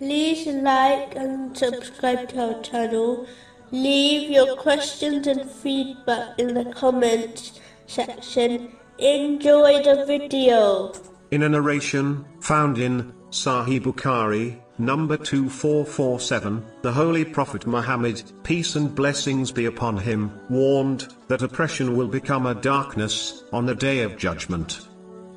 like and subscribe to our channel. Leave your questions and feedback in the comments section. Enjoy the video. In a narration found in Sahih Bukhari, number 2447, the Holy Prophet Muhammad, peace and blessings be upon him, warned that oppression will become a darkness on the day of judgment.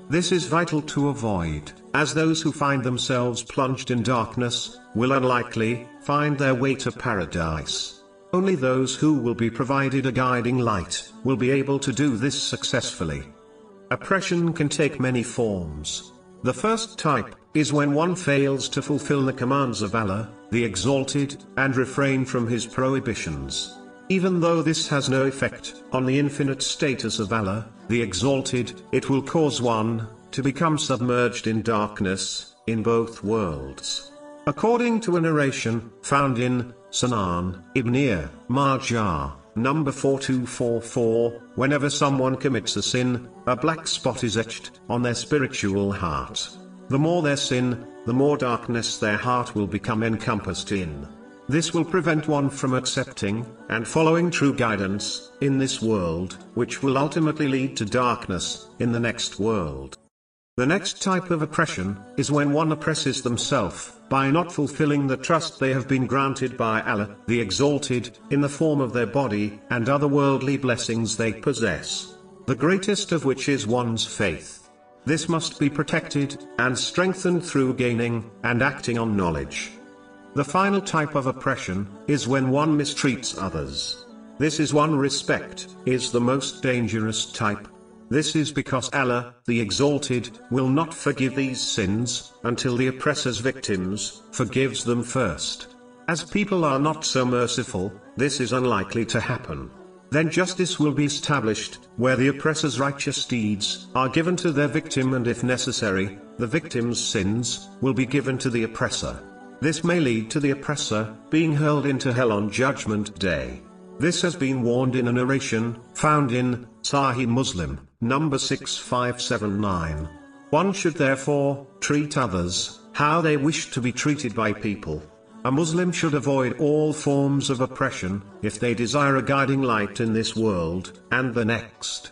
This is vital to avoid, as those who find themselves plunged in darkness will unlikely find their way to paradise. Only those who will be provided a guiding light will be able to do this successfully. Oppression can take many forms. The first type is when one fails to fulfill the commands of Allah, the Exalted, and refrain from His prohibitions. Even though this has no effect on the infinite status of Allah, the Exalted, it will cause one to become submerged in darkness in both worlds. According to a narration found in Sunan Ibn Majah, number 4244, whenever someone commits a sin, a black spot is etched on their spiritual heart. The more their sin, the more darkness their heart will become encompassed in. This will prevent one from accepting and following true guidance in this world, which will ultimately lead to darkness in the next world. The next type of oppression is when one oppresses themselves by not fulfilling the trust they have been granted by Allah, the Exalted, in the form of their body and other worldly blessings they possess. The greatest of which is one's faith. This must be protected and strengthened through gaining and acting on knowledge. The final type of oppression is when one mistreats others. This is one respect, is the most dangerous type, this is because Allah, the Exalted, will not forgive these sins, until the oppressor's victims, forgives them first. As people are not so merciful, this is unlikely to happen. Then justice will be established, where the oppressor's righteous deeds are given to their victim and if necessary, the victim's sins will be given to the oppressor. This may lead to the oppressor being hurled into hell on Judgment Day. This has been warned in a narration found in Sahih Muslim number 6579. One should therefore treat others how they wish to be treated by people. A Muslim should avoid all forms of oppression if they desire a guiding light in this world and the next.